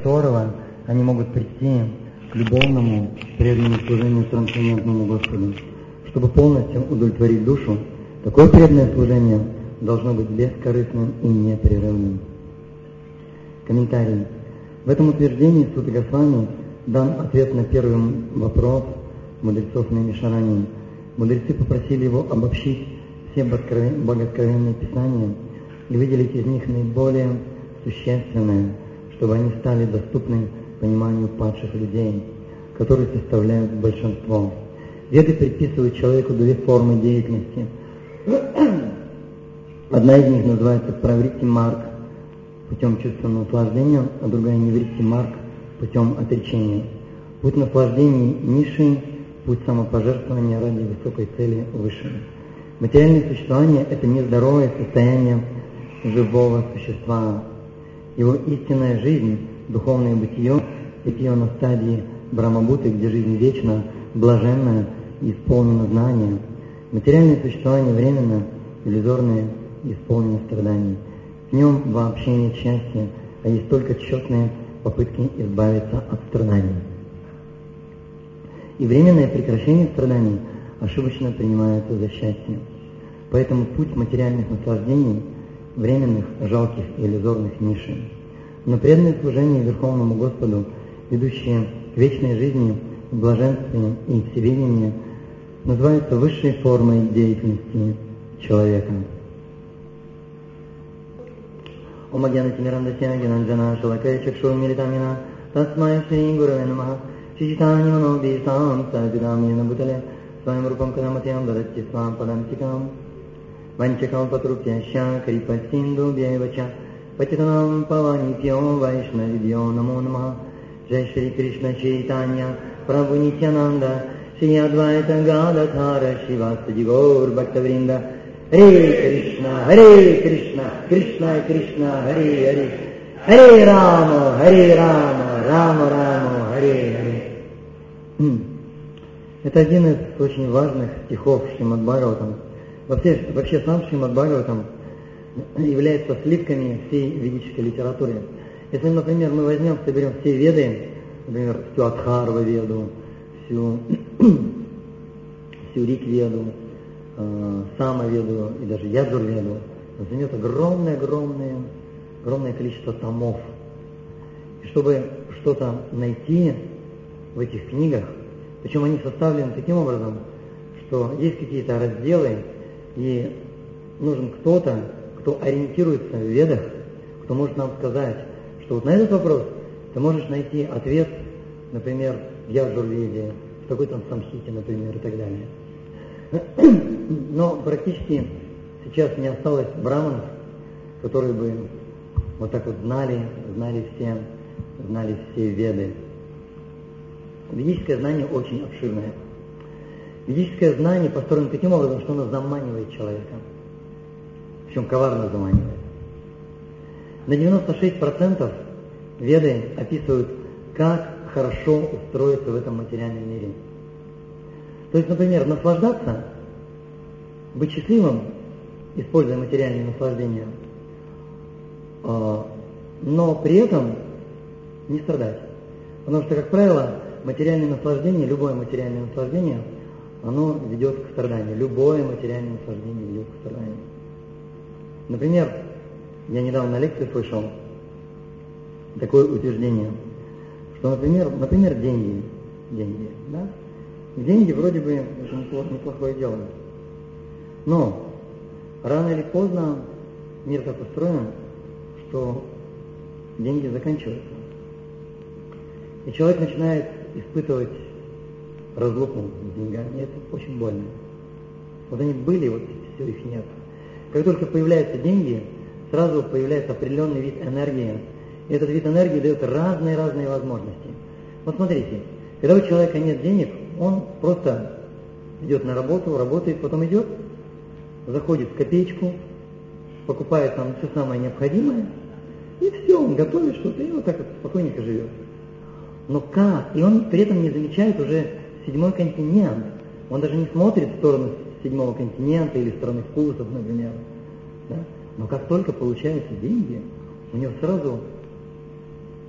которого они могут прийти к любовному преданному служению трансцендентному Господу. Чтобы полностью удовлетворить душу, такое преданное служение должно быть бескорыстным и непрерывным. Комментарий. В этом утверждении Сута Госвами дан ответ на первый вопрос мудрецов на Мишаране. Мудрецы попросили его обобщить все богоскровенные писания и выделить из них наиболее существенное, чтобы они стали доступны пониманию падших людей, которые составляют большинство. Веды предписывают человеку две формы деятельности. Одна из них называется праврити марк путем чувственного наслаждения, а другая неврити марк путем отречения. Путь наслаждений низший, путь самопожертвования ради высокой цели высший. Материальное существование – это нездоровое состояние живого существа. Его истинная жизнь, духовное бытие, бытие на стадии Брамабуты, где жизнь вечна, блаженная и исполнена знания. Материальное существование временно, иллюзорное исполнено страданий. В нем вообще нет счастья, а есть только тщетные попытки избавиться от страданий. И временное прекращение страданий ошибочно принимается за счастье. Поэтому путь материальных наслаждений, временных, жалких и иллюзорных нишей. Но преданное служение Верховному Господу, ведущее к вечной жизни, блаженстве и всевидению, называется высшей формой деятельности человека. Om Agyanati Mirandasya Gyananjana Shalakaya Chakshu Militamina Tasmaya Shri Gurave Namaha Shishitani Mano Bisam Sajidam Yenabutale Своим рупам кадаматиям даратти свам падантикам वञ्चकल्पतृभ्यश्च कृपसिन्धुभ्यैव च पतितनां पवनिभ्यो वैष्णविभ्यो नमो नमः जय श्रीकृष्ण चैतन्य प्रभु नित्यानन्द श्री अद्वैत गादधार शिवासजि गौर्भक्तवृन्द Hare Krishna, Hare Krishna, Krishna Krishna, Hare Hare, Hare Rama, Hare Rama, Rama Rama, Hare Hare. Это один из очень важных стихов Шримад Бхагаватам. Вообще, вообще сам Шримад Бхагаватам является сливками всей ведической литературы. Если, например, мы возьмем, соберем все веды, например, всю Адхарва веду, всю, всю Рик веду, э, самоведу и даже ядурведу, займет огромное-огромное огромное количество томов. И чтобы что-то найти в этих книгах, причем они составлены таким образом, что есть какие-то разделы, и нужен кто-то, кто ориентируется в ведах, кто может нам сказать, что вот на этот вопрос ты можешь найти ответ, например, в Яджурведе, в какой-то самхите, например, и так далее. Но практически сейчас не осталось браманов, которые бы вот так вот знали, знали все, знали все веды. Ведическое знание очень обширное. Ведическое знание построено таким образом, что оно заманивает человека. Причем коварно заманивает. На 96% веды описывают, как хорошо устроиться в этом материальном мире – то есть, например, наслаждаться, быть счастливым, используя материальные наслаждения, а, но при этом не страдать. Потому что, как правило, материальное наслаждение, любое материальное наслаждение, оно ведет к страданию. Любое материальное наслаждение ведет к страданию. Например, я недавно на лекции слышал такое утверждение, что, например, например, деньги, деньги, да, Деньги вроде бы неплохое дело. Но рано или поздно мир так устроен, что деньги заканчиваются. И человек начинает испытывать разлуку с деньгами. Это очень больно. Вот они были, вот все их нет. Как только появляются деньги, сразу появляется определенный вид энергии. И этот вид энергии дает разные-разные возможности. Вот смотрите, когда у человека нет денег, он просто идет на работу, работает, потом идет, заходит в копеечку, покупает там все самое необходимое, и все, он готовит что-то, и вот так вот спокойненько живет. Но как? И он при этом не замечает уже седьмой континент. Он даже не смотрит в сторону седьмого континента или в сторону вкусов, например. Да? Но как только получаются деньги, у него сразу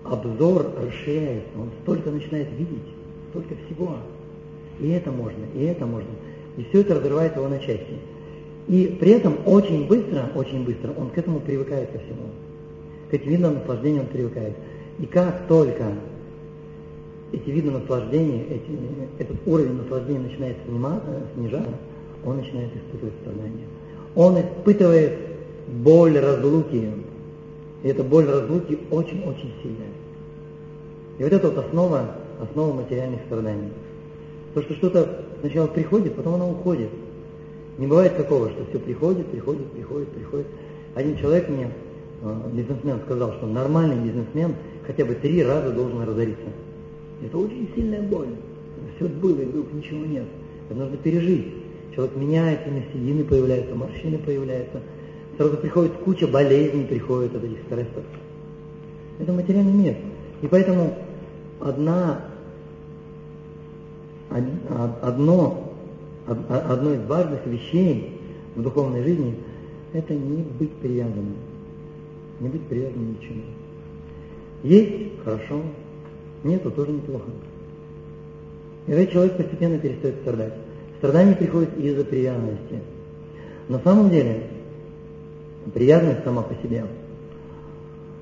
обзор расширяется, он столько начинает видеть, столько всего. И это можно, и это можно. И все это разрывает его на части. И при этом очень быстро, очень быстро он к этому привыкает ко всему. К этим видам наслаждения он привыкает. И как только эти виды наслаждения, эти, этот уровень наслаждения начинает снижаться, он начинает испытывать страдания. Он испытывает боль разлуки. И эта боль разлуки очень-очень сильная. И вот это вот основа, основа материальных страданий. То, что что-то сначала приходит, потом оно уходит. Не бывает такого, что все приходит, приходит, приходит, приходит. Один человек мне, э, бизнесмен, сказал, что нормальный бизнесмен хотя бы три раза должен разориться. Это очень сильная боль. Все было, и вдруг ничего нет. Это нужно пережить. Человек меняется, седины появляются, морщины появляются. Сразу приходит куча болезней, приходит от этих стрессов. Это материальный мир. И поэтому одна, одно, одно из важных вещей в духовной жизни – это не быть привязанным. Не быть привязанным к. Есть – хорошо, нету – тоже неплохо. И этот человек постепенно перестает страдать. Страдание приходит из-за привязанности. На самом деле, привязанность сама по себе,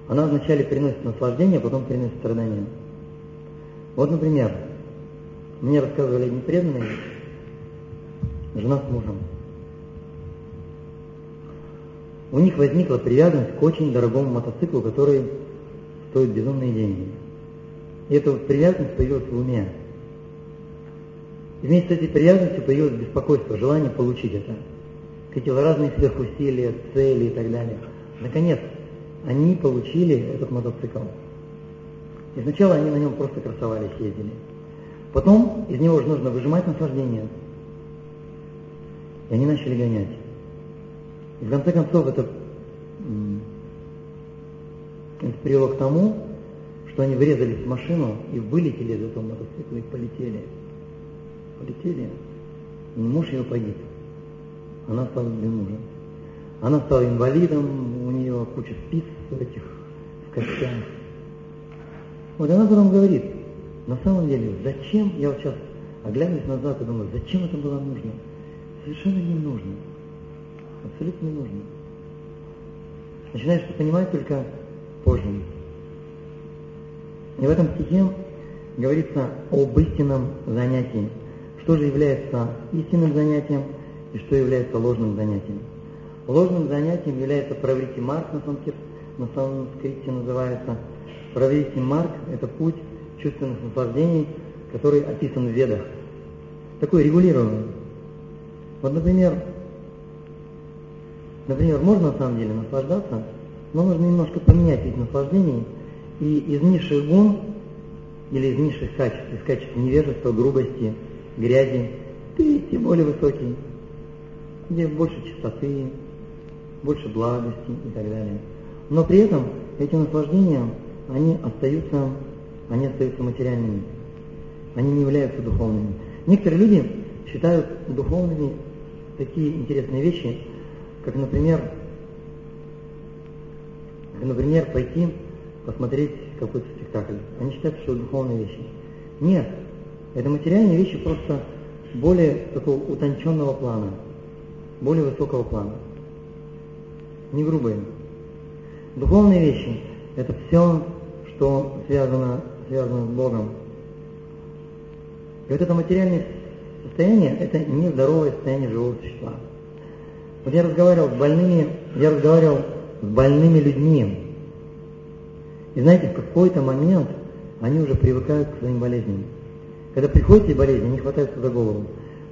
она вначале приносит наслаждение, а потом приносит страдания. Вот, например, мне рассказывали одни преданные, жена с мужем. У них возникла привязанность к очень дорогому мотоциклу, который стоит безумные деньги. И эта вот привязанность появилась в уме. И вместе с этой привязанностью появилось беспокойство, желание получить это. Какие-то разные сверхусилия, цели и так далее. Наконец, они получили этот мотоцикл. И сначала они на нем просто красовались, ездили. Потом из него же нужно выжимать наслаждение. И они начали гонять. И в конце концов это, это привело к тому, что они врезались в машину и вылетели из этого мотоцикла и полетели. Полетели. И муж ее погиб. Она стала без мужа. Она стала инвалидом, у нее куча спиц этих в костях. Вот она потом говорит, на самом деле, зачем, я вот сейчас оглядываюсь назад и думаю, зачем это было нужно? Совершенно не нужно. Абсолютно не нужно. Начинаешь понимать только позже. И в этом стихе говорится об истинном занятии. Что же является истинным занятием и что является ложным занятием. Ложным занятием является праврити марк на санскрите, на санскрите называется. Праврити марк – это путь чувственных наслаждений, который описан в ведах. Такой регулируемый. Вот, например, например, можно на самом деле наслаждаться, но нужно немножко поменять эти наслаждений и из низших гун или из низших качеств, из качеств невежества, грубости, грязи, перейти более высокий, где больше чистоты, больше благости и так далее. Но при этом эти наслаждения, они остаются, они остаются материальными. Они не являются духовными. Некоторые люди считают духовными такие интересные вещи, как, например, как, например, пойти посмотреть какой-то спектакль. Они считают, что это духовные вещи. Нет, это материальные вещи просто более такого утонченного плана более высокого плана. Не грубые. Духовные вещи – это все, что связано, связано с Богом. И вот это материальное состояние – это нездоровое состояние живого существа. Вот я разговаривал с больными, я разговаривал с больными людьми. И знаете, в какой-то момент они уже привыкают к своим болезням. Когда приходят эти болезни, они хватаются за голову.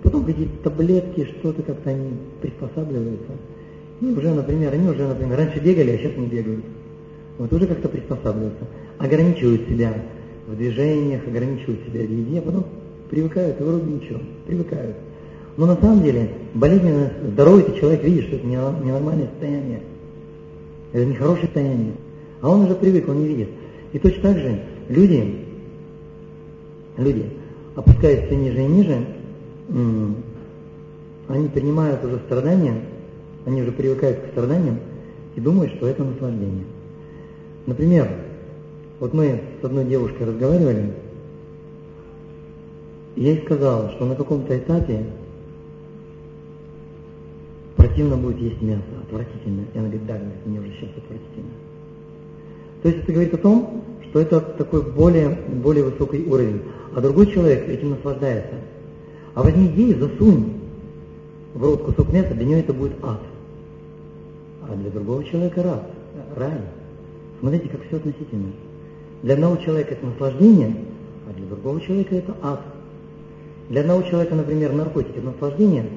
Потом какие-то таблетки, что-то как-то они приспосабливаются. И уже, например, они уже, например, раньше бегали, а сейчас не бегают. Вот уже как-то приспосабливаются. Ограничивают себя в движениях, ограничивают себя в еде, а потом привыкают, и вроде ничего, привыкают. Но на самом деле болезненное здоровый человек видишь, что это ненормальное состояние. Это нехорошее состояние. А он уже привык, он не видит. И точно так же люди, люди, опускаясь все ниже и ниже, они принимают уже страдания, они уже привыкают к страданиям и думают, что это наслаждение. Например, Вот мы с одной девушкой разговаривали, и я ей сказал, что на каком-то этапе противно будет есть мясо, отвратительно. И она говорит, да, мне уже. То есть это говорит о том, что это такой более, более высокий уровень. А другой человек этим наслаждается. А возьми ей, засунь в рот кусок мяса, для нее это будет ад. А для другого человека рад, рай. Смотрите, как все относительно. Для одного человека это наслаждение, а для другого человека это ад. Для одного человека, например, наркотики – это наслаждение,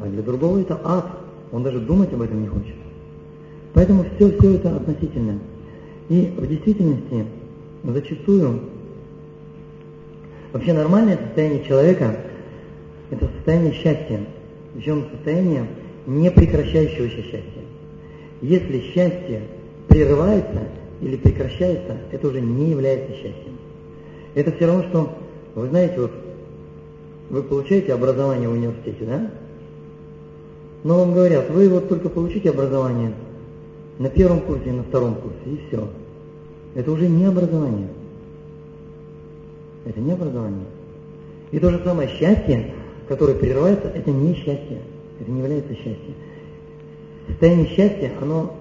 а для другого это ад. Он даже думать об этом не хочет. Поэтому все, все это относительно. И в действительности зачастую вообще нормальное состояние человека – это состояние счастья, причем состояние непрекращающегося счастья. Если счастье прерывается или прекращается, это уже не является счастьем. Это все равно, что, вы знаете, вот вы получаете образование в университете, да? Но вам говорят, вы вот только получите образование на первом курсе и на втором курсе, и все. Это уже не образование. Это не образование. И то же самое счастье, которое прерывается, это не счастье. Это не является счастьем. Состояние счастья, оно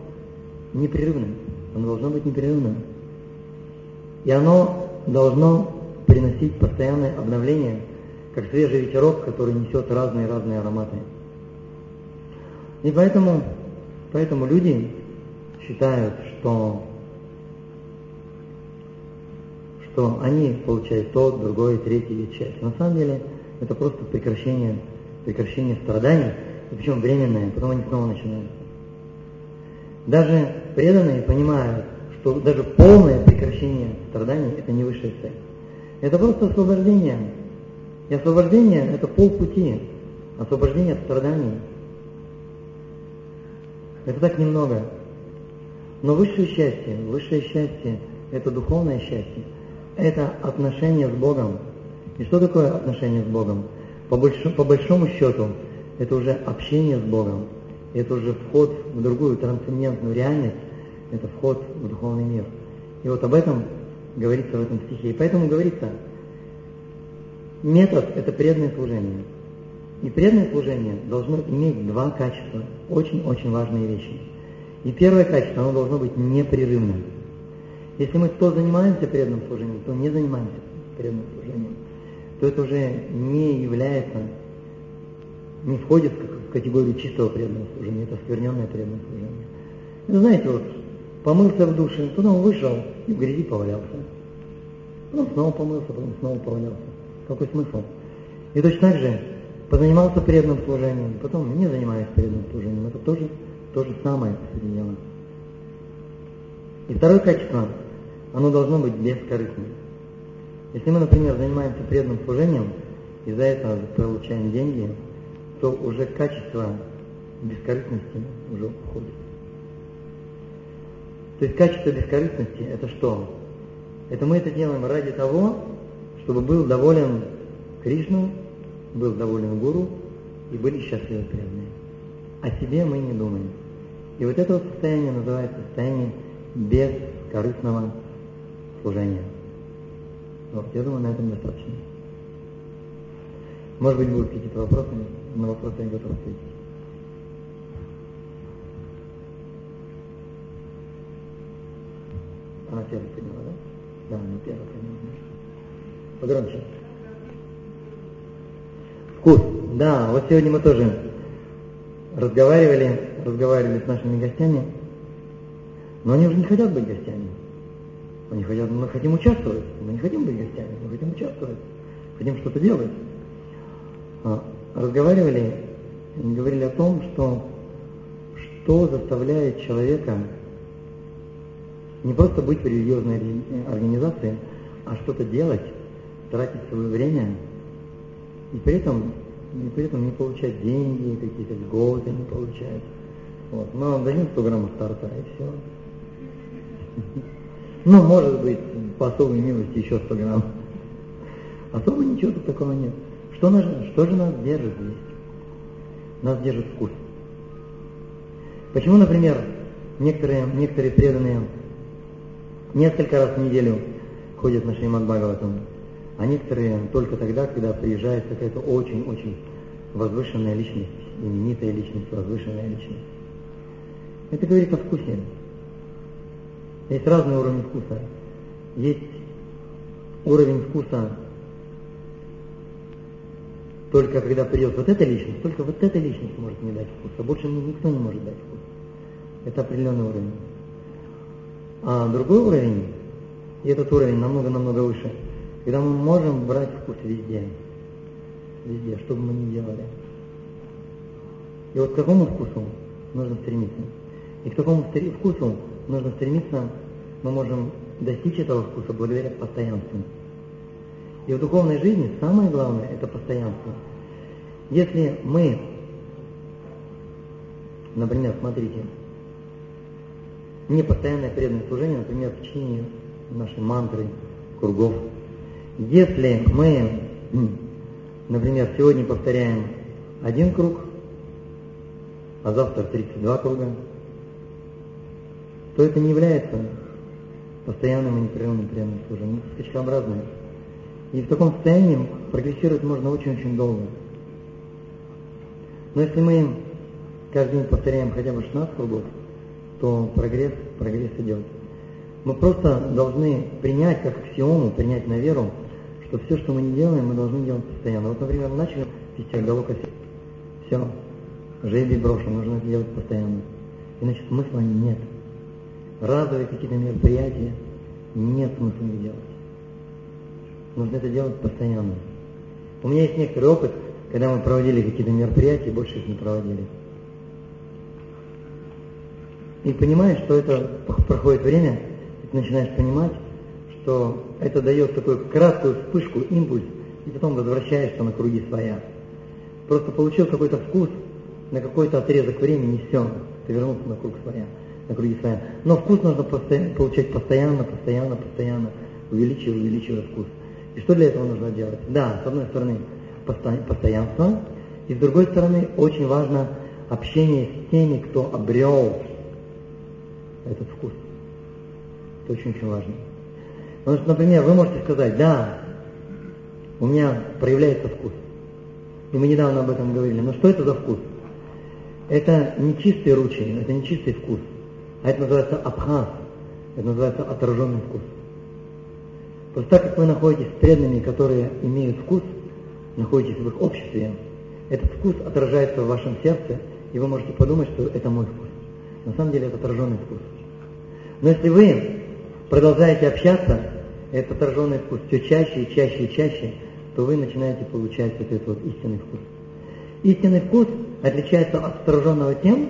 непрерывным. Оно должно быть непрерывным. И оно должно приносить постоянное обновление, как свежий ветерок, который несет разные-разные ароматы. И поэтому, поэтому люди считают, что, что они получают тот, другой, третий вид счастья. На самом деле это просто прекращение, прекращение страданий, и причем временное, потом они снова начинаются. Даже преданные понимают, что даже полное прекращение страданий – это не высшая цель. Это просто освобождение. И освобождение – это полпути. Освобождение от страданий – это так немного. Но высшее счастье, высшее счастье – это духовное счастье. Это отношение с Богом. И что такое отношение с Богом? По, больш... по большому счету, это уже общение с Богом. Это уже вход в другую трансцендентную реальность. Это вход в духовный мир. И вот об этом говорится в этом стихе. И поэтому говорится, метод – это преданное служение – и преданное служение должно иметь два качества, очень-очень важные вещи. И первое качество, оно должно быть непрерывным. Если мы то занимаемся преданным служением, то не занимаемся преданным служением, то это уже не является, не входит в категорию чистого преданного служения, это скверненное преданное служение. Ну, знаете, вот, помылся в душе, потом вышел и в грязи повалялся. Потом снова помылся, потом снова повалялся. Какой смысл? И точно так же позанимался преданным служением, потом не занимаюсь преданным служением. Это тоже то же самое, дела. И второе качество, оно должно быть бескорыстным. Если мы, например, занимаемся преданным служением, и за это получаем деньги, то уже качество бескорыстности уже уходит. То есть качество бескорыстности – это что? Это мы это делаем ради того, чтобы был доволен Кришну был доволен гуру и были счастливы преданные. О себе мы не думаем. И вот это вот состояние называется состояние бескорыстного служения. Вот, я думаю, на этом достаточно. Может быть, будут какие-то вопросы, на вопросы я готов ответить. Она первая подняла, да? Да, она первая подняла. Погромче. Вкус. Да, вот сегодня мы тоже разговаривали, разговаривали с нашими гостями, но они уже не хотят быть гостями. Они хотят, мы хотим участвовать, мы не хотим быть гостями, мы хотим участвовать, хотим что-то делать. А, разговаривали, говорили о том, что что заставляет человека не просто быть в религиозной организации, а что-то делать, тратить свое время и при этом, и при этом не получать деньги, какие-то льготы не получать. Вот. Мы вам дадим 100 граммов торта и все. Ну, может быть, по особой милости еще 100 грамм. Особо ничего тут такого нет. Что, нас, что же нас держит здесь? Нас держит вкус. Почему, например, некоторые, некоторые преданные несколько раз в неделю ходят на Шримад Бхагаватам, а некоторые только тогда, когда приезжает какая-то очень-очень возвышенная личность, именитая личность, возвышенная личность. Это говорит о вкусе. Есть разные уровни вкуса. Есть уровень вкуса только когда придет вот эта личность, только вот эта личность может мне дать вкус, а больше мне никто не может дать вкус. Это определенный уровень. А другой уровень, и этот уровень намного-намного выше, когда мы можем брать вкус везде. Везде, что бы мы ни делали. И вот к какому вкусу нужно стремиться? И к какому вкусу нужно стремиться, мы можем достичь этого вкуса благодаря постоянству. И в духовной жизни самое главное – это постоянство. Если мы, например, смотрите, непостоянное преданное служение, например, в чтении нашей мантры, кругов, если мы, например, сегодня повторяем один круг, а завтра 32 круга, то это не является постоянным и непрерывным преданным служением, это скачкообразное. И в таком состоянии прогрессировать можно очень-очень долго. Но если мы каждый день повторяем хотя бы 16 кругов, то прогресс, прогресс идет. Мы просто должны принять как аксиому, принять на веру, что все, что мы не делаем, мы должны делать постоянно. Вот, например, начали вести Галока все, жребий брошен, нужно это делать постоянно. Иначе смысла нет. Разовые какие-то мероприятия нет смысла их делать нужно это делать постоянно. У меня есть некоторый опыт, когда мы проводили какие-то мероприятия, больше их не проводили. И понимаешь, что это проходит время, ты начинаешь понимать, что это дает такую краткую вспышку, импульс, и потом возвращаешься на круги своя. Просто получил какой-то вкус на какой-то отрезок времени, и все, ты вернулся на круг своя, на. Но вкус нужно постоянно, получать постоянно, постоянно, постоянно, увеличивая, увеличивая вкус. И что для этого нужно делать? Да, с одной стороны, постоянство, и с другой стороны, очень важно общение с теми, кто обрел этот вкус. Это очень-очень важно. Потому что, например, вы можете сказать, да, у меня проявляется вкус. И мы недавно об этом говорили. Но что это за вкус? Это не чистый ручей, это не чистый вкус. А это называется абхаз. Это называется отраженный вкус. Просто так как вы находитесь с преданными, которые имеют вкус, находитесь в их обществе, этот вкус отражается в вашем сердце, и вы можете подумать, что это мой вкус. На самом деле это отраженный вкус. Но если вы продолжаете общаться, этот отраженный вкус все чаще и чаще и чаще, то вы начинаете получать вот этот вот истинный вкус. Истинный вкус отличается от отраженного тем,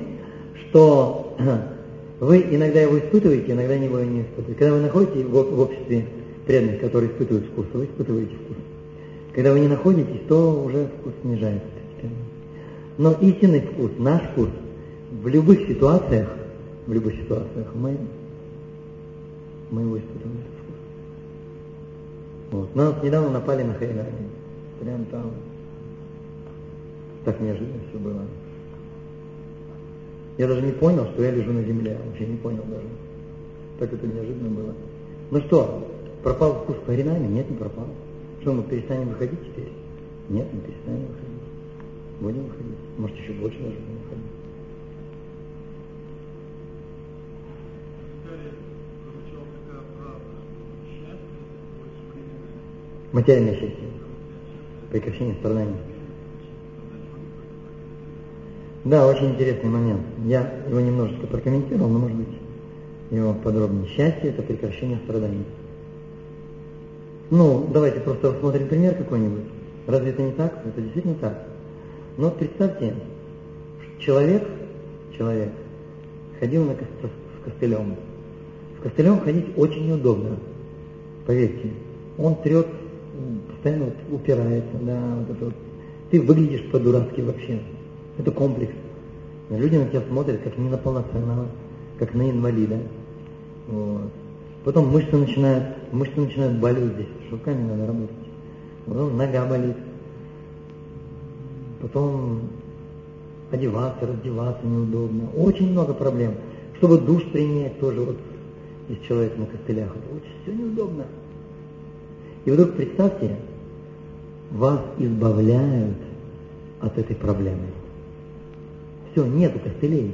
что вы иногда его испытываете, иногда его не испытываете. Когда вы находитесь в, в обществе преданных, которые испытывают вкус, вы испытываете вкус. Когда вы не находитесь, то уже вкус снижается. Но истинный вкус, наш вкус, в любых ситуациях, в любых ситуациях мы, мы его испытываем вкус. Вот. Нас недавно напали на Хайнане. Прям там. Так неожиданно все было. Я даже не понял, что я лежу на земле. Вообще не понял даже. Так это неожиданно было. Ну что, Пропал вкус Харинами? Нет, не пропал. Что, мы перестанем выходить теперь? Нет, мы перестанем выходить. Будем выходить. Может, еще больше даже будем выходить. Материальное счастье. Прекращение страданий. Да, очень интересный момент. Я его немножечко прокомментировал, но может быть его подробнее. Счастье – это прекращение страданий. Ну, давайте просто рассмотрим пример какой-нибудь. Разве это не так? Это действительно так. Но представьте, человек, человек ходил на ко- с костылем. С костылем ходить очень неудобно, поверьте. Он трет, постоянно вот упирается, да, вот это вот. Ты выглядишь по-дурацки вообще. Это комплекс. Люди на тебя смотрят как не на полноценного, как на инвалида. Вот. Потом мышцы начинают, мышцы начинают болеть здесь, руками надо работать. Потом нога болит. Потом одеваться, раздеваться неудобно. Очень много проблем. Чтобы душ принять тоже вот если человек на костылях, это очень все неудобно. И вдруг представьте, вас избавляют от этой проблемы. Все, нету костылей.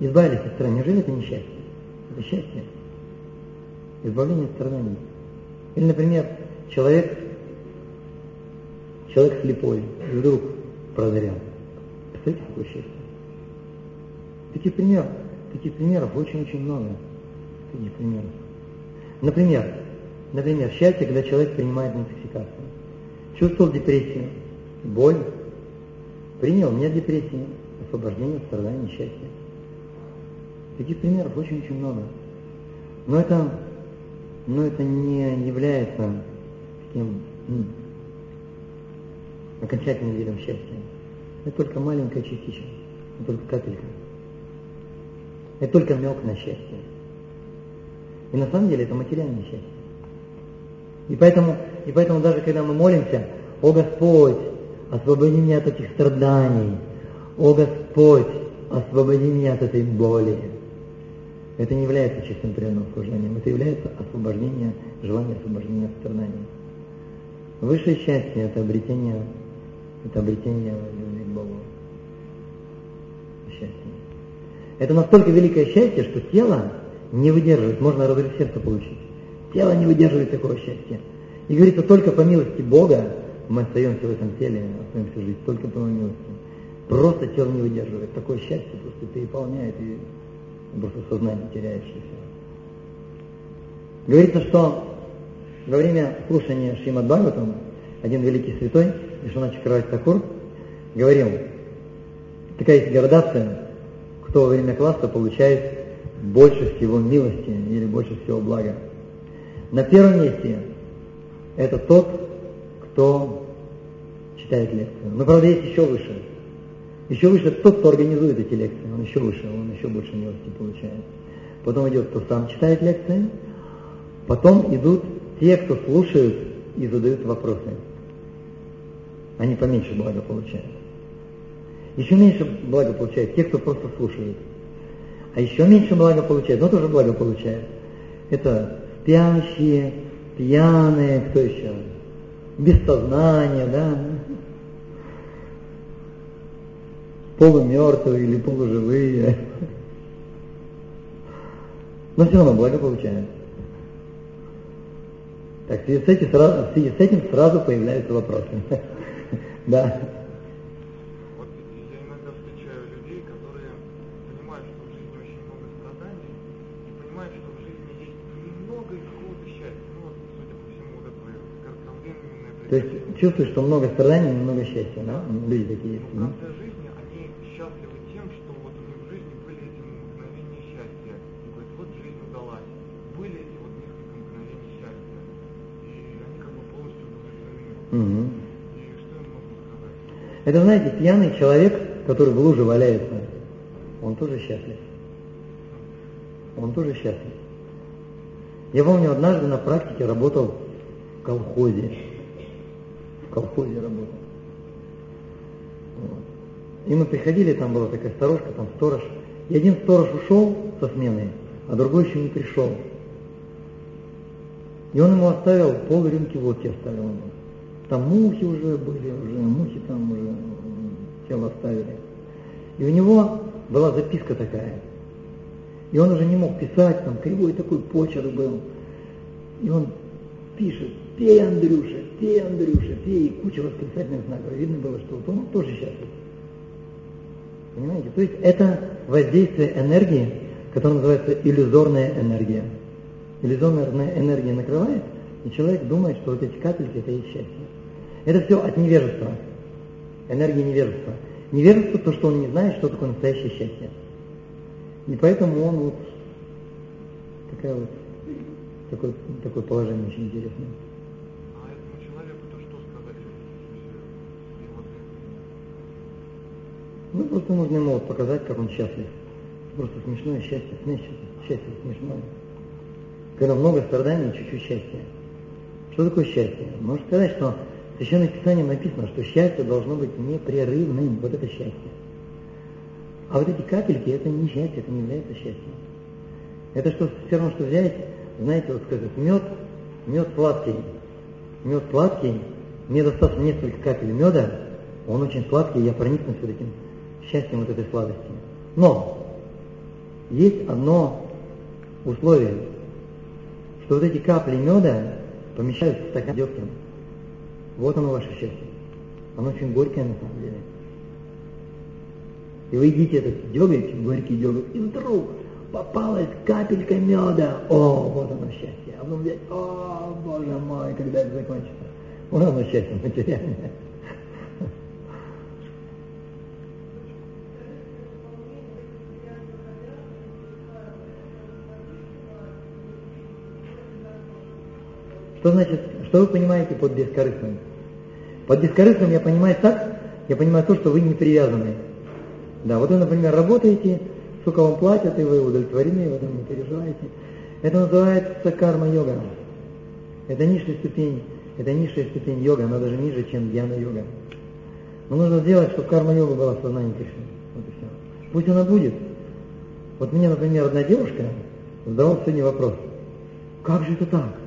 Избавились от страданий. Неужели это не счастье? Это счастье. Избавление от страданий. Или, например, человек, человек слепой, вдруг прозрел. Представляете, какое счастье? Таких примеров, таких примеров очень-очень много. Таких примеров. Например, например, счастье, когда человек принимает интоксикацию. Чувствовал депрессию, боль, принял, нет депрессии, освобождение, страдания, счастье. Таких примеров очень-очень много. Но это, но это не является таким ну, окончательным видом счастья. Это только маленькая частичка, это только капелька. Это только намек на счастье. И на самом деле это материальное счастье. И поэтому, и поэтому даже когда мы молимся, «О Господь, освободи меня от этих страданий», «О Господь, освободи меня от этой боли», это не является чистым преданным служением, это является освобождение, желание освобождения от страданий. Высшее счастье – это обретение, это обретение любви к Богу. Счастье. Это настолько великое счастье, что тело не выдерживает, можно разрыв сердца получить. Тело не выдерживает такого счастья. И говорится, только по милости Бога мы остаемся в этом теле, остаемся жить, только по милости. Просто тело не выдерживает. Такое счастье просто переполняет и просто сознание теряешь. Говорится, что во время слушания Шримад Бхагаватам один великий святой, Вишванач Каравати Такур, говорил, такая есть градация, кто во время класса получает больше всего милости или больше всего блага. На первом месте это тот, кто читает лекцию. Но, правда, есть еще выше. Еще выше тот, кто организует эти лекции. Он еще выше, он еще больше милости получает. Потом идет, кто сам читает лекции. Потом идут те, кто слушают и задают вопросы. Они поменьше блага получают. Еще меньше блага получают те, кто просто слушает. А еще меньше блага получает, но тоже благо получает. Это спящие, пьяные, кто еще? Без сознания, да? Полумертвые или полуживые. Но все равно благо получает. Так, в связи с этим сразу, в связи с этим сразу появляются вопросы. Да. То есть чувствуешь, что много страданий, много счастья, да? Люди такие есть. Но в конце жизни они счастливы тем, что вот у них в жизни были эти мгновения счастья. И говорят, вот жизнь удалась. Были эти вот несколько мгновений счастья. И они как бы полностью удовлетворены. Угу. И что им можно сказать? Это, знаете, пьяный человек, который в луже валяется, он тоже счастлив. Он тоже счастлив. Я помню, однажды на практике работал в колхозе колхозе работал. Вот. И мы приходили, там была такая сторожка, там сторож. И один сторож ушел со смены, а другой еще не пришел. И он ему оставил пол рюмки водки оставил ему. Там мухи уже были, уже мухи там уже тело оставили. И у него была записка такая. И он уже не мог писать, там кривой такой почерк был. И он пишет, пей, Андрюша, пей, Андрюша, пей, и куча восклицательных знаков. Видно было, что вот он тоже счастлив. Понимаете? То есть это воздействие энергии, которое называется иллюзорная энергия. Иллюзорная энергия накрывает, и человек думает, что вот эти капельки это и счастье. Это все от невежества. Энергия невежества. Невежество то, что он не знает, что такое настоящее счастье. И поэтому он вот такая вот такое, такое положение очень интересное. А этому человеку-то что сказать? Ну, просто нужно ему вот показать, как он счастлив. Просто смешное счастье, счастье, счастье смешное. Когда много страданий, чуть-чуть счастья. Что такое счастье? Можно сказать, что в Священном Писании написано, что счастье должно быть непрерывным. Вот это счастье. А вот эти капельки, это не счастье, это не является счастьем. Это что, все равно, что взять, знаете, вот сказать, мед, мед сладкий, мед сладкий, мне достаточно несколько капель меда, он очень сладкий, я проникнусь вот этим счастьем вот этой сладости. Но есть одно условие, что вот эти капли меда помещаются в стакан дегтем. Вот оно ваше счастье. Оно очень горькое на самом деле. И вы едите этот деготь, горький деготь, и вдруг попалась капелька меда. О, вот оно счастье. А потом взять, о, боже мой, когда это закончится. Вот оно счастье материальное. Что значит, что вы понимаете под бескорыстным? Под бескорыстным я понимаю так, я понимаю то, что вы не привязаны. Да, вот вы, например, работаете, сколько вам платят, и вы удовлетворены, вы там не переживаете. Это называется карма-йога. Это низшая ступень, это низшая ступень йога, она даже ниже, чем дьяна-йога. Но нужно сделать, чтобы карма-йога была в сознании Кришны. Вот и все. Пусть она будет. Вот мне, например, одна девушка задавала сегодня вопрос. Как же это так?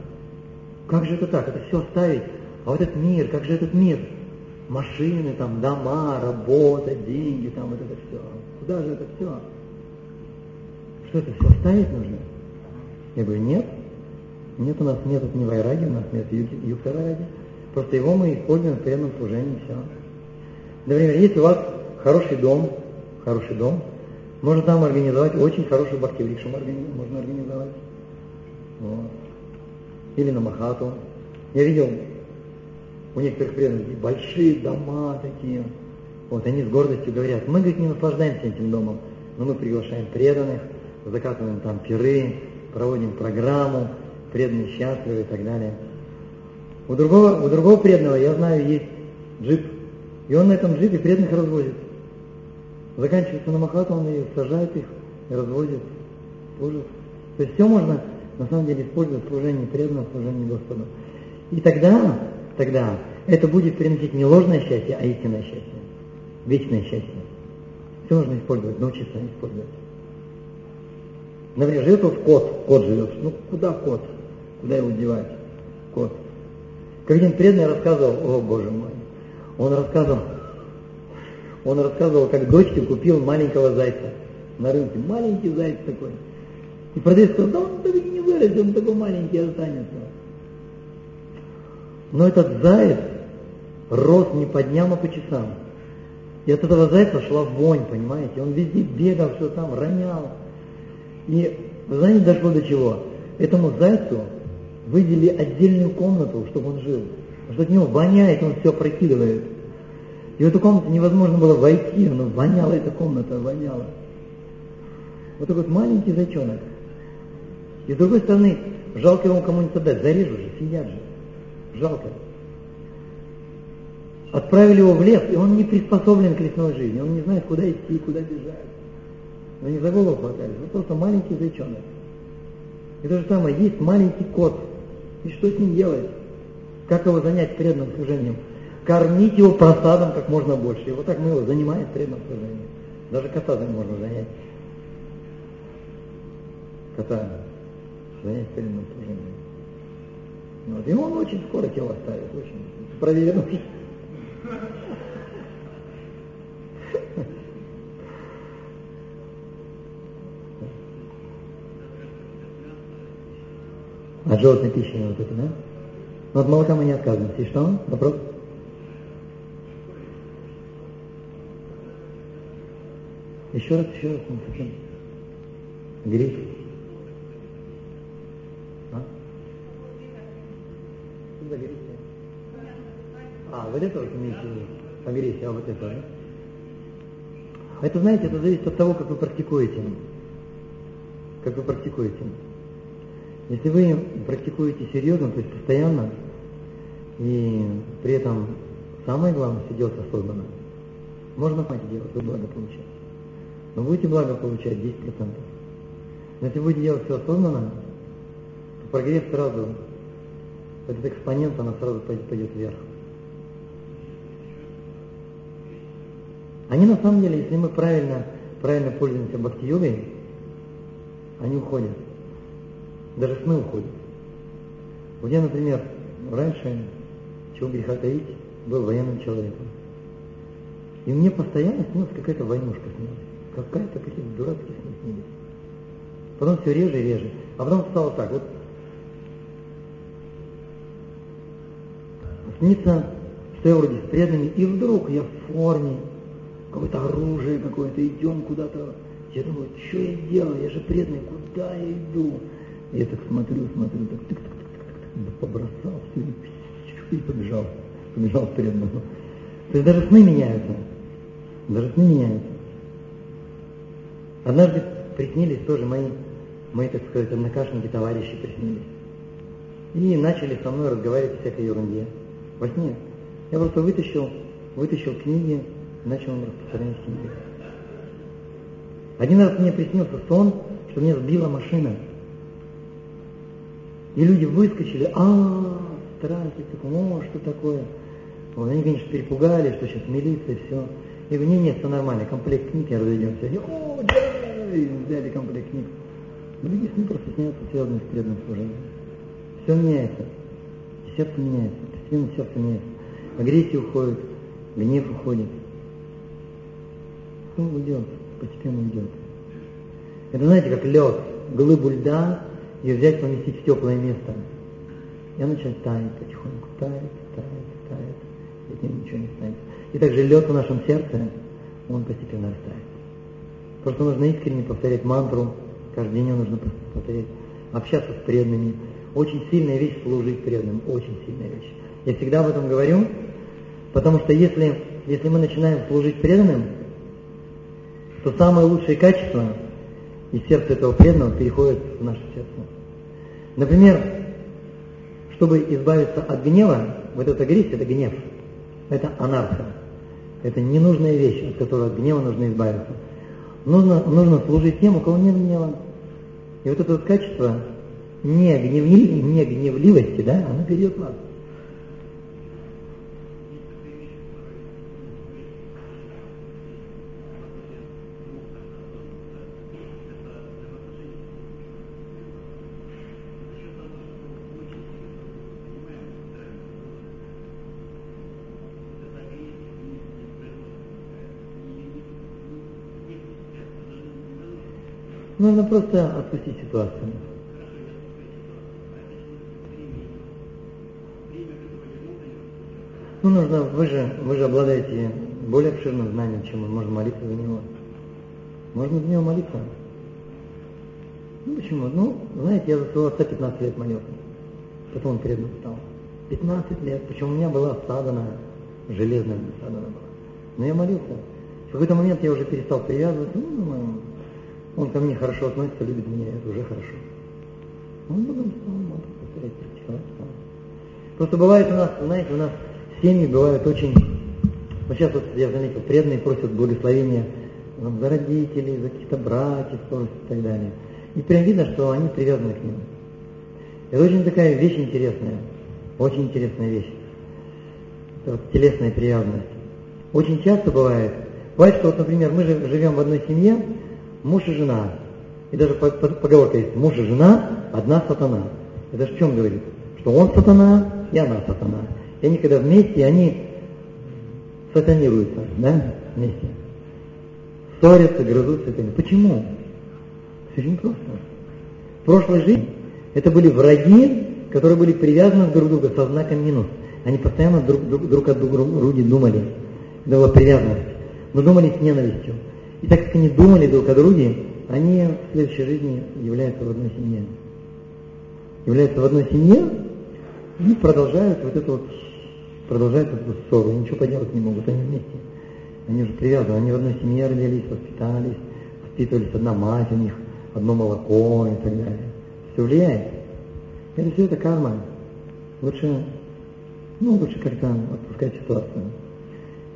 Как же это так? Это все оставить. А вот этот мир, как же этот мир? Машины, там, дома, работа, деньги, там, вот это все. Куда же это все? Что это все оставить нужно? Я говорю, нет. Нет, у нас нет ни вайраги, у нас нет юкта вайраги. Просто его мы используем в преданном служении, все. Например, если у вас хороший дом, хороший дом, можно там организовать очень хорошую бхакти можно организовать. Вот или на Махату. Я видел у некоторых преданных большие дома такие. Вот они с гордостью говорят, мы, говорит, не наслаждаемся этим домом, но мы приглашаем преданных, закатываем там пиры, проводим программу, преданные счастливы и так далее. У другого, у другого преданного, я знаю, есть джип, и он на этом джипе преданных развозит. Заканчивается на Махату, он и сажает их, и развозит, служит. То есть все можно на самом деле используют служение преданного, служение Господу. И тогда, тогда это будет приносить не ложное счастье, а истинное счастье, вечное счастье. Все нужно использовать, научиться использовать. Например, живет вот кот, кот живет. Ну куда кот? Куда его девать? Кот. Как один преданный рассказывал, о боже мой, он рассказывал, он рассказывал, как дочке купил маленького зайца на рынке. Маленький заяц такой. И продавец сказал, да он так не вырастет, он такой маленький останется. Но этот заяц рос не по дням, а по часам. И от этого зайца шла вонь, понимаете? Он везде бегал, все там, ронял. И знаете, дошло до чего? Этому зайцу выделили отдельную комнату, чтобы он жил. Потому что от него воняет, он все прокидывает. И в эту комнату невозможно было войти, но воняла эта комната, воняла. Вот такой вот маленький зайчонок – и с другой стороны, жалко его кому-нибудь отдать, зарежу же, съедят же. Жалко. Отправили его в лес, и он не приспособлен к лесной жизни, он не знает, куда идти, куда бежать. Но не за голову хватались, он просто маленький зайчонок. И то же самое, есть маленький кот, и что с ним делать? Как его занять преданным служением? Кормить его просадом как можно больше. И вот так мы его занимаем преданным служением. Даже кота можно занять. Кота занять преданным служением. Вот. И он очень скоро тело оставит, очень проверено. А желтая пища вот это, да? Но от молока мы не отказываемся. И что? Вопрос? Еще раз, еще раз. Гриф. Что за агрессия? А, вот это вот имеете в виду? Агрессия, а вот это, да? Это, знаете, это зависит от того, как вы практикуете. Как вы практикуете. Если вы практикуете серьезно, то есть постоянно, и при этом самое главное все делать осознанно, можно мать делать, вы благо получать. Но будете благо получать 10%. Но если будете делать все осознанно, то прогресс сразу этот экспонент, она сразу пойдет вверх. Они на самом деле, если мы правильно, правильно пользуемся бхакти-йогой, они уходят. даже сны уходят. Вот я, например, раньше, чего греха таить, был военным человеком. И мне постоянно снилась какая-то войнушка снилась. Какая-то какие-то дурацкие сны снились. Потом все реже и реже. А потом стало так, вот снится, что я вроде с преданными, и вдруг я в форме, какое-то оружие какое-то, идем куда-то. Я думаю, что я делаю, я же преданный, куда я иду? Я так смотрю, смотрю, так тык, тык, тык, тык, побросал все и, и побежал, побежал к преданному. То есть даже сны меняются, даже сны меняются. Однажды приснились тоже мои, мои, так сказать, однокашники, товарищи приснились. И начали со мной разговаривать о всякой ерунде. Во сне. Я просто вытащил, вытащил книги начал им распространять книги. Один раз мне приснился сон, что меня сбила машина. И люди выскочили, а, здравствуйте, о, что такое? Вот, они, конечно, перепугали, что сейчас милиция, все. Я говорю, не, нет, все нормально, комплект книг, я разойдемся. Они, о, да, взяли комплект книг. Другие сны просто снятся, связанные с преданным служением. Все меняется, сердце меняется, постепенно сердце меняется. Агрессия уходит, гнев уходит. Все уйдет, постепенно уйдет. Это знаете, как лед, глыбу льда, ее взять, поместить в теплое место. И она начинает таять потихоньку, тает, тает, тает, и от ничего не станет. И также лед в нашем сердце, он постепенно растает. Просто нужно искренне повторять мантру, каждый день ее нужно повторять, общаться с преданными. Очень сильная вещь служить преданным, очень сильная вещь. Я всегда об этом говорю, потому что если, если мы начинаем служить преданным, то самые лучшие качества из сердца этого преданного переходят в наше сердце. Например, чтобы избавиться от гнева, вот эта агрессия – это гнев, это анарха, это ненужная вещь, от которой от гнева нужно избавиться. Нужно, нужно служить тем, у кого нет гнева. И вот это вот качество не, гневли, не гневливости, да, оно перейдет в Нужно просто отпустить ситуацию. Ну, нужно, вы же, вы же обладаете более обширным знанием, чем мы можем молиться за него. Можно за него молиться. Ну, почему? Ну, знаете, я за своего отца 15 лет молился. Потом он предан стал. 15 лет. Причем у меня была садана, железная садана была. Но я молился. В какой-то момент я уже перестал привязываться. Ну, думаю, он ко мне хорошо относится, любит меня, это уже хорошо. Он потом стал матку. Просто бывает у нас, знаете, у нас семьи бывают очень... Вот сейчас вот я заметил, преданные просят благословения там, за родителей, за каких-то братьев, просят и так далее. И прям видно, что они привязаны к ним. Это очень такая вещь интересная, очень интересная вещь. Это вот телесная привязанность. Очень часто бывает, бывает, что вот, например, мы же живем в одной семье, муж и жена. И даже поговорка есть, муж и жена – одна сатана. Это в чем говорит? Что он сатана, и она сатана. И они когда вместе, они сатанируются, да, вместе. Ссорятся, грызутся. Почему? Очень просто. В прошлой жизни это были враги, которые были привязаны друг к другу со знаком минус. Они постоянно друг, друг, друг от друга думали. Это была привязанность. Но думали с ненавистью. И так как они думали друг о друге, они в следующей жизни являются в одной семье. Являются в одной семье и продолжают вот это вот, продолжают эту ссору, ничего поделать не могут, они вместе. Они уже привязаны, они в одной семье родились, воспитались, воспитывались, одна мать у них, одно молоко и так далее. Все влияет. Это все это карма. Лучше, ну, лучше как-то отпускать ситуацию.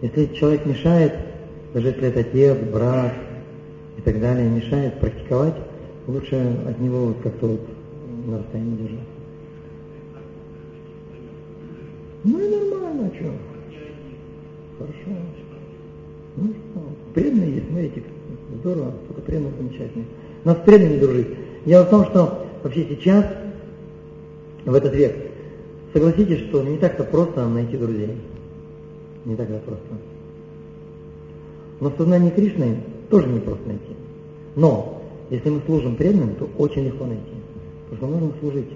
Если человек мешает, даже если это отец, брат и так далее, мешает практиковать, лучше от него вот как-то вот на расстоянии держаться. Ну и нормально, а что? Хорошо. Ну что, преданные есть, смотрите, здорово, только преданные замечательные. Нас преданными дружить. Дело в том, что вообще сейчас, в этот век, согласитесь, что не так-то просто найти друзей. Не так-то просто. Но в сознании Кришны тоже не просто найти. Но если мы служим преданным, то очень легко найти. Потому что нужно служить.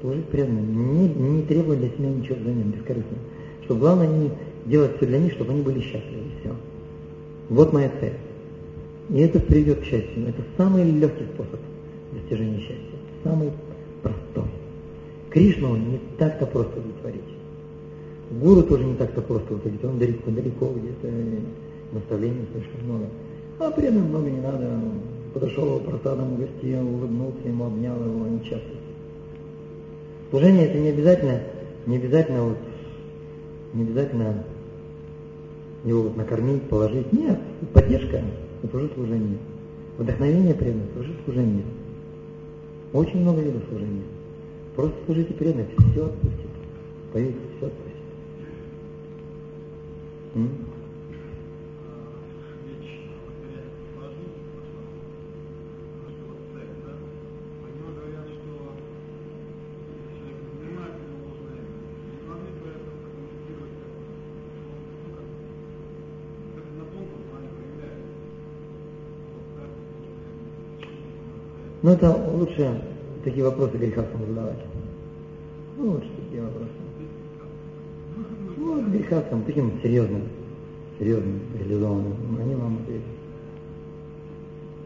Служить преданным. Не, не требовать для себя ничего взамен, бескорыстно. Что главное не делать все для них, чтобы они были счастливы. Все. Вот моя цель. И это приведет к счастью. Это самый легкий способ достижения счастья. Самый простой. Кришну не так-то просто удовлетворить. Гуру тоже не так-то просто удовлетворить. Он далеко-далеко где-то наставлений слишком много. А преданным много не надо. Подошел, просадом угостил, улыбнулся ему, обнял его, ничего. Служение это не обязательно, не обязательно вот, не обязательно его вот накормить, положить. Нет, поддержка – это уже служение. Вдохновение преданно – это уже служение. Очень много видов служения. Просто служите преданно, все отпустит. Поверьте, все отпустит. М? Ну это лучше такие вопросы греховцам задавать. Ну, лучше такие вопросы. Ну, греховцам, таким серьезным, серьезным, реализованным. Они вам ответят.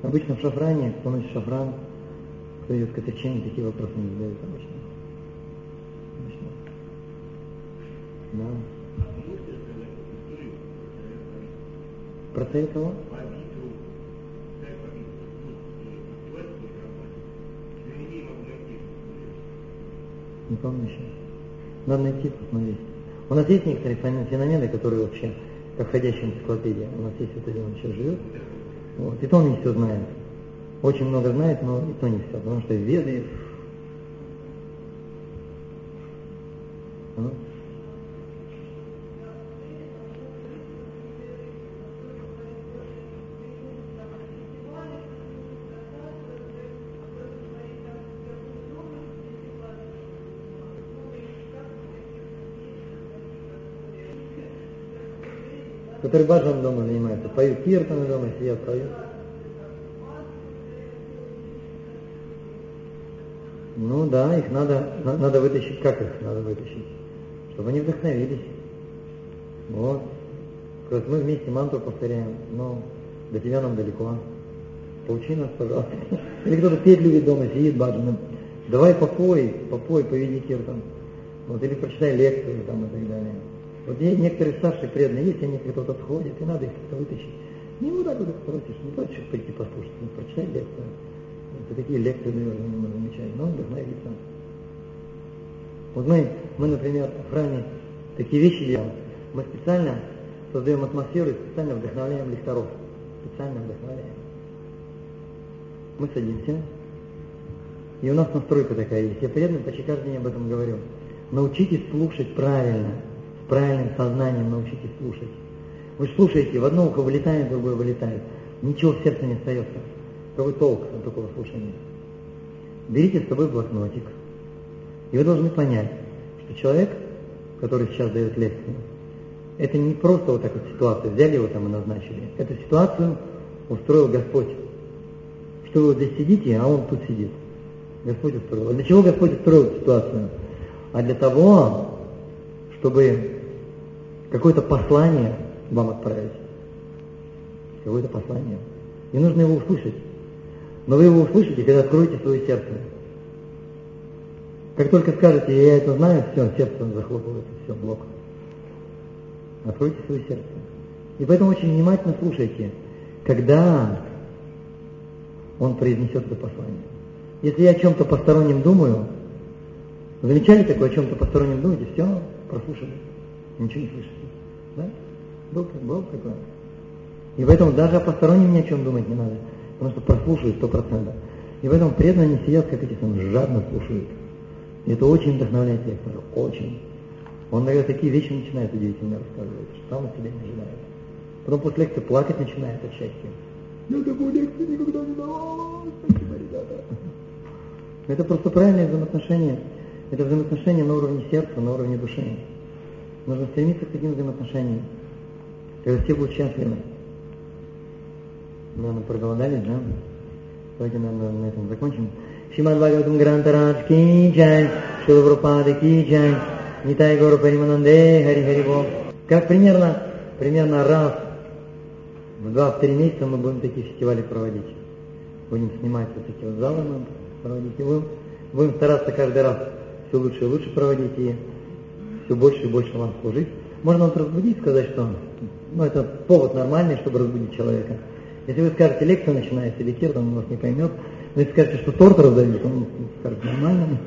Обычно в шафране, кто носит шафран, кто идет к отречению, такие вопросы не задают обычно. обычно. Да. Про царя кого? Не сейчас. Надо найти, посмотреть. У нас есть некоторые феномены, которые вообще, как ходящая энциклопедия. У нас есть вот один, он сейчас живет. Вот. И то он не все знает. Очень много знает, но и то не все, потому что веды... которые баджан дома занимаются, поют киртаны дома, сидят, поют. Ну да, их надо, надо вытащить. Как их надо вытащить? Чтобы они вдохновились. Вот. Вот мы вместе мантру повторяем, но до тебя нам далеко. Поучи нас, пожалуйста. Или кто-то петь любит дома, сидит баджаном. Давай попой, попой, поведи киртан. Вот, или прочитай лекцию там и так далее. Вот некоторые старшие преданные есть, они кто-то отходят, и надо их как-то вытащить. Не вот так вот их просишь, не просишь прийти послушать, не прочитай лекцию. Это такие лекции, наверное, можно замечать, но он вдохновится. Вот мы, мы, например, в храме такие вещи делаем. Мы специально создаем атмосферу и специально вдохновляем лекторов. Специально вдохновляем. Мы садимся, и у нас настройка такая есть. Я преданным почти каждый день об этом говорю. Научитесь слушать правильно – правильным сознанием научитесь слушать. Вы слушаете, в одно ухо вылетает, в другое вылетает. Ничего в сердце не остается. Какой толк от такого слушания? Берите с собой блокнотик. И вы должны понять, что человек, который сейчас дает лекцию, это не просто вот так вот ситуация, взяли его там и назначили. Эту ситуацию устроил Господь. Что вы вот здесь сидите, а он тут сидит. Господь устроил. А для чего Господь устроил ситуацию? А для того, чтобы какое-то послание вам отправить. Какое-то послание. И нужно его услышать. Но вы его услышите, когда откроете свое сердце. Как только скажете, я это знаю, все, сердце захлопывается, все, блок. Откройте свое сердце. И поэтому очень внимательно слушайте, когда он произнесет это послание. Если я о чем-то постороннем думаю, замечали такое, о чем-то постороннем думаете, все, прослушали, ничего не слышите. Да? Был, был такой. И поэтому даже о постороннем ни о чем думать не надо, потому что прослушают сто процентов. И поэтому преданные сидят, как эти самые, жадно слушают. И это очень вдохновляет лектора, очень. Он, наверное, такие вещи начинает удивительно рассказывать, что сам себя не ожидает. Потом после лекции плакать начинает от счастья. Я такую лекцию никогда не давал, спасибо, ребята. Это просто правильные взаимоотношения. Это взаимоотношения на уровне сердца, на уровне души. Нужно стремиться к таким взаимоотношениям. Когда все будут счастливы. Наверное, проголодались, да? Давайте, наверное, на этом закончим. Шимад Бхагаватам Грантарадж Ки Джай, Шила Прабхупада Ки Нитай Гору Паримананде, Хари Хари Бог. Как примерно, примерно раз в два-три месяца мы будем такие фестивали проводить. Будем снимать вот такие вот залы, мы проводить. И будем, будем стараться каждый раз все лучше и лучше проводить и все больше и больше вам служить. Можно вас разбудить, сказать, что ну, это повод нормальный, чтобы разбудить человека. Если вы скажете, лекция начинается или кир, он вас не поймет. Но если скажете, что торт раздают, он скажет, нормально.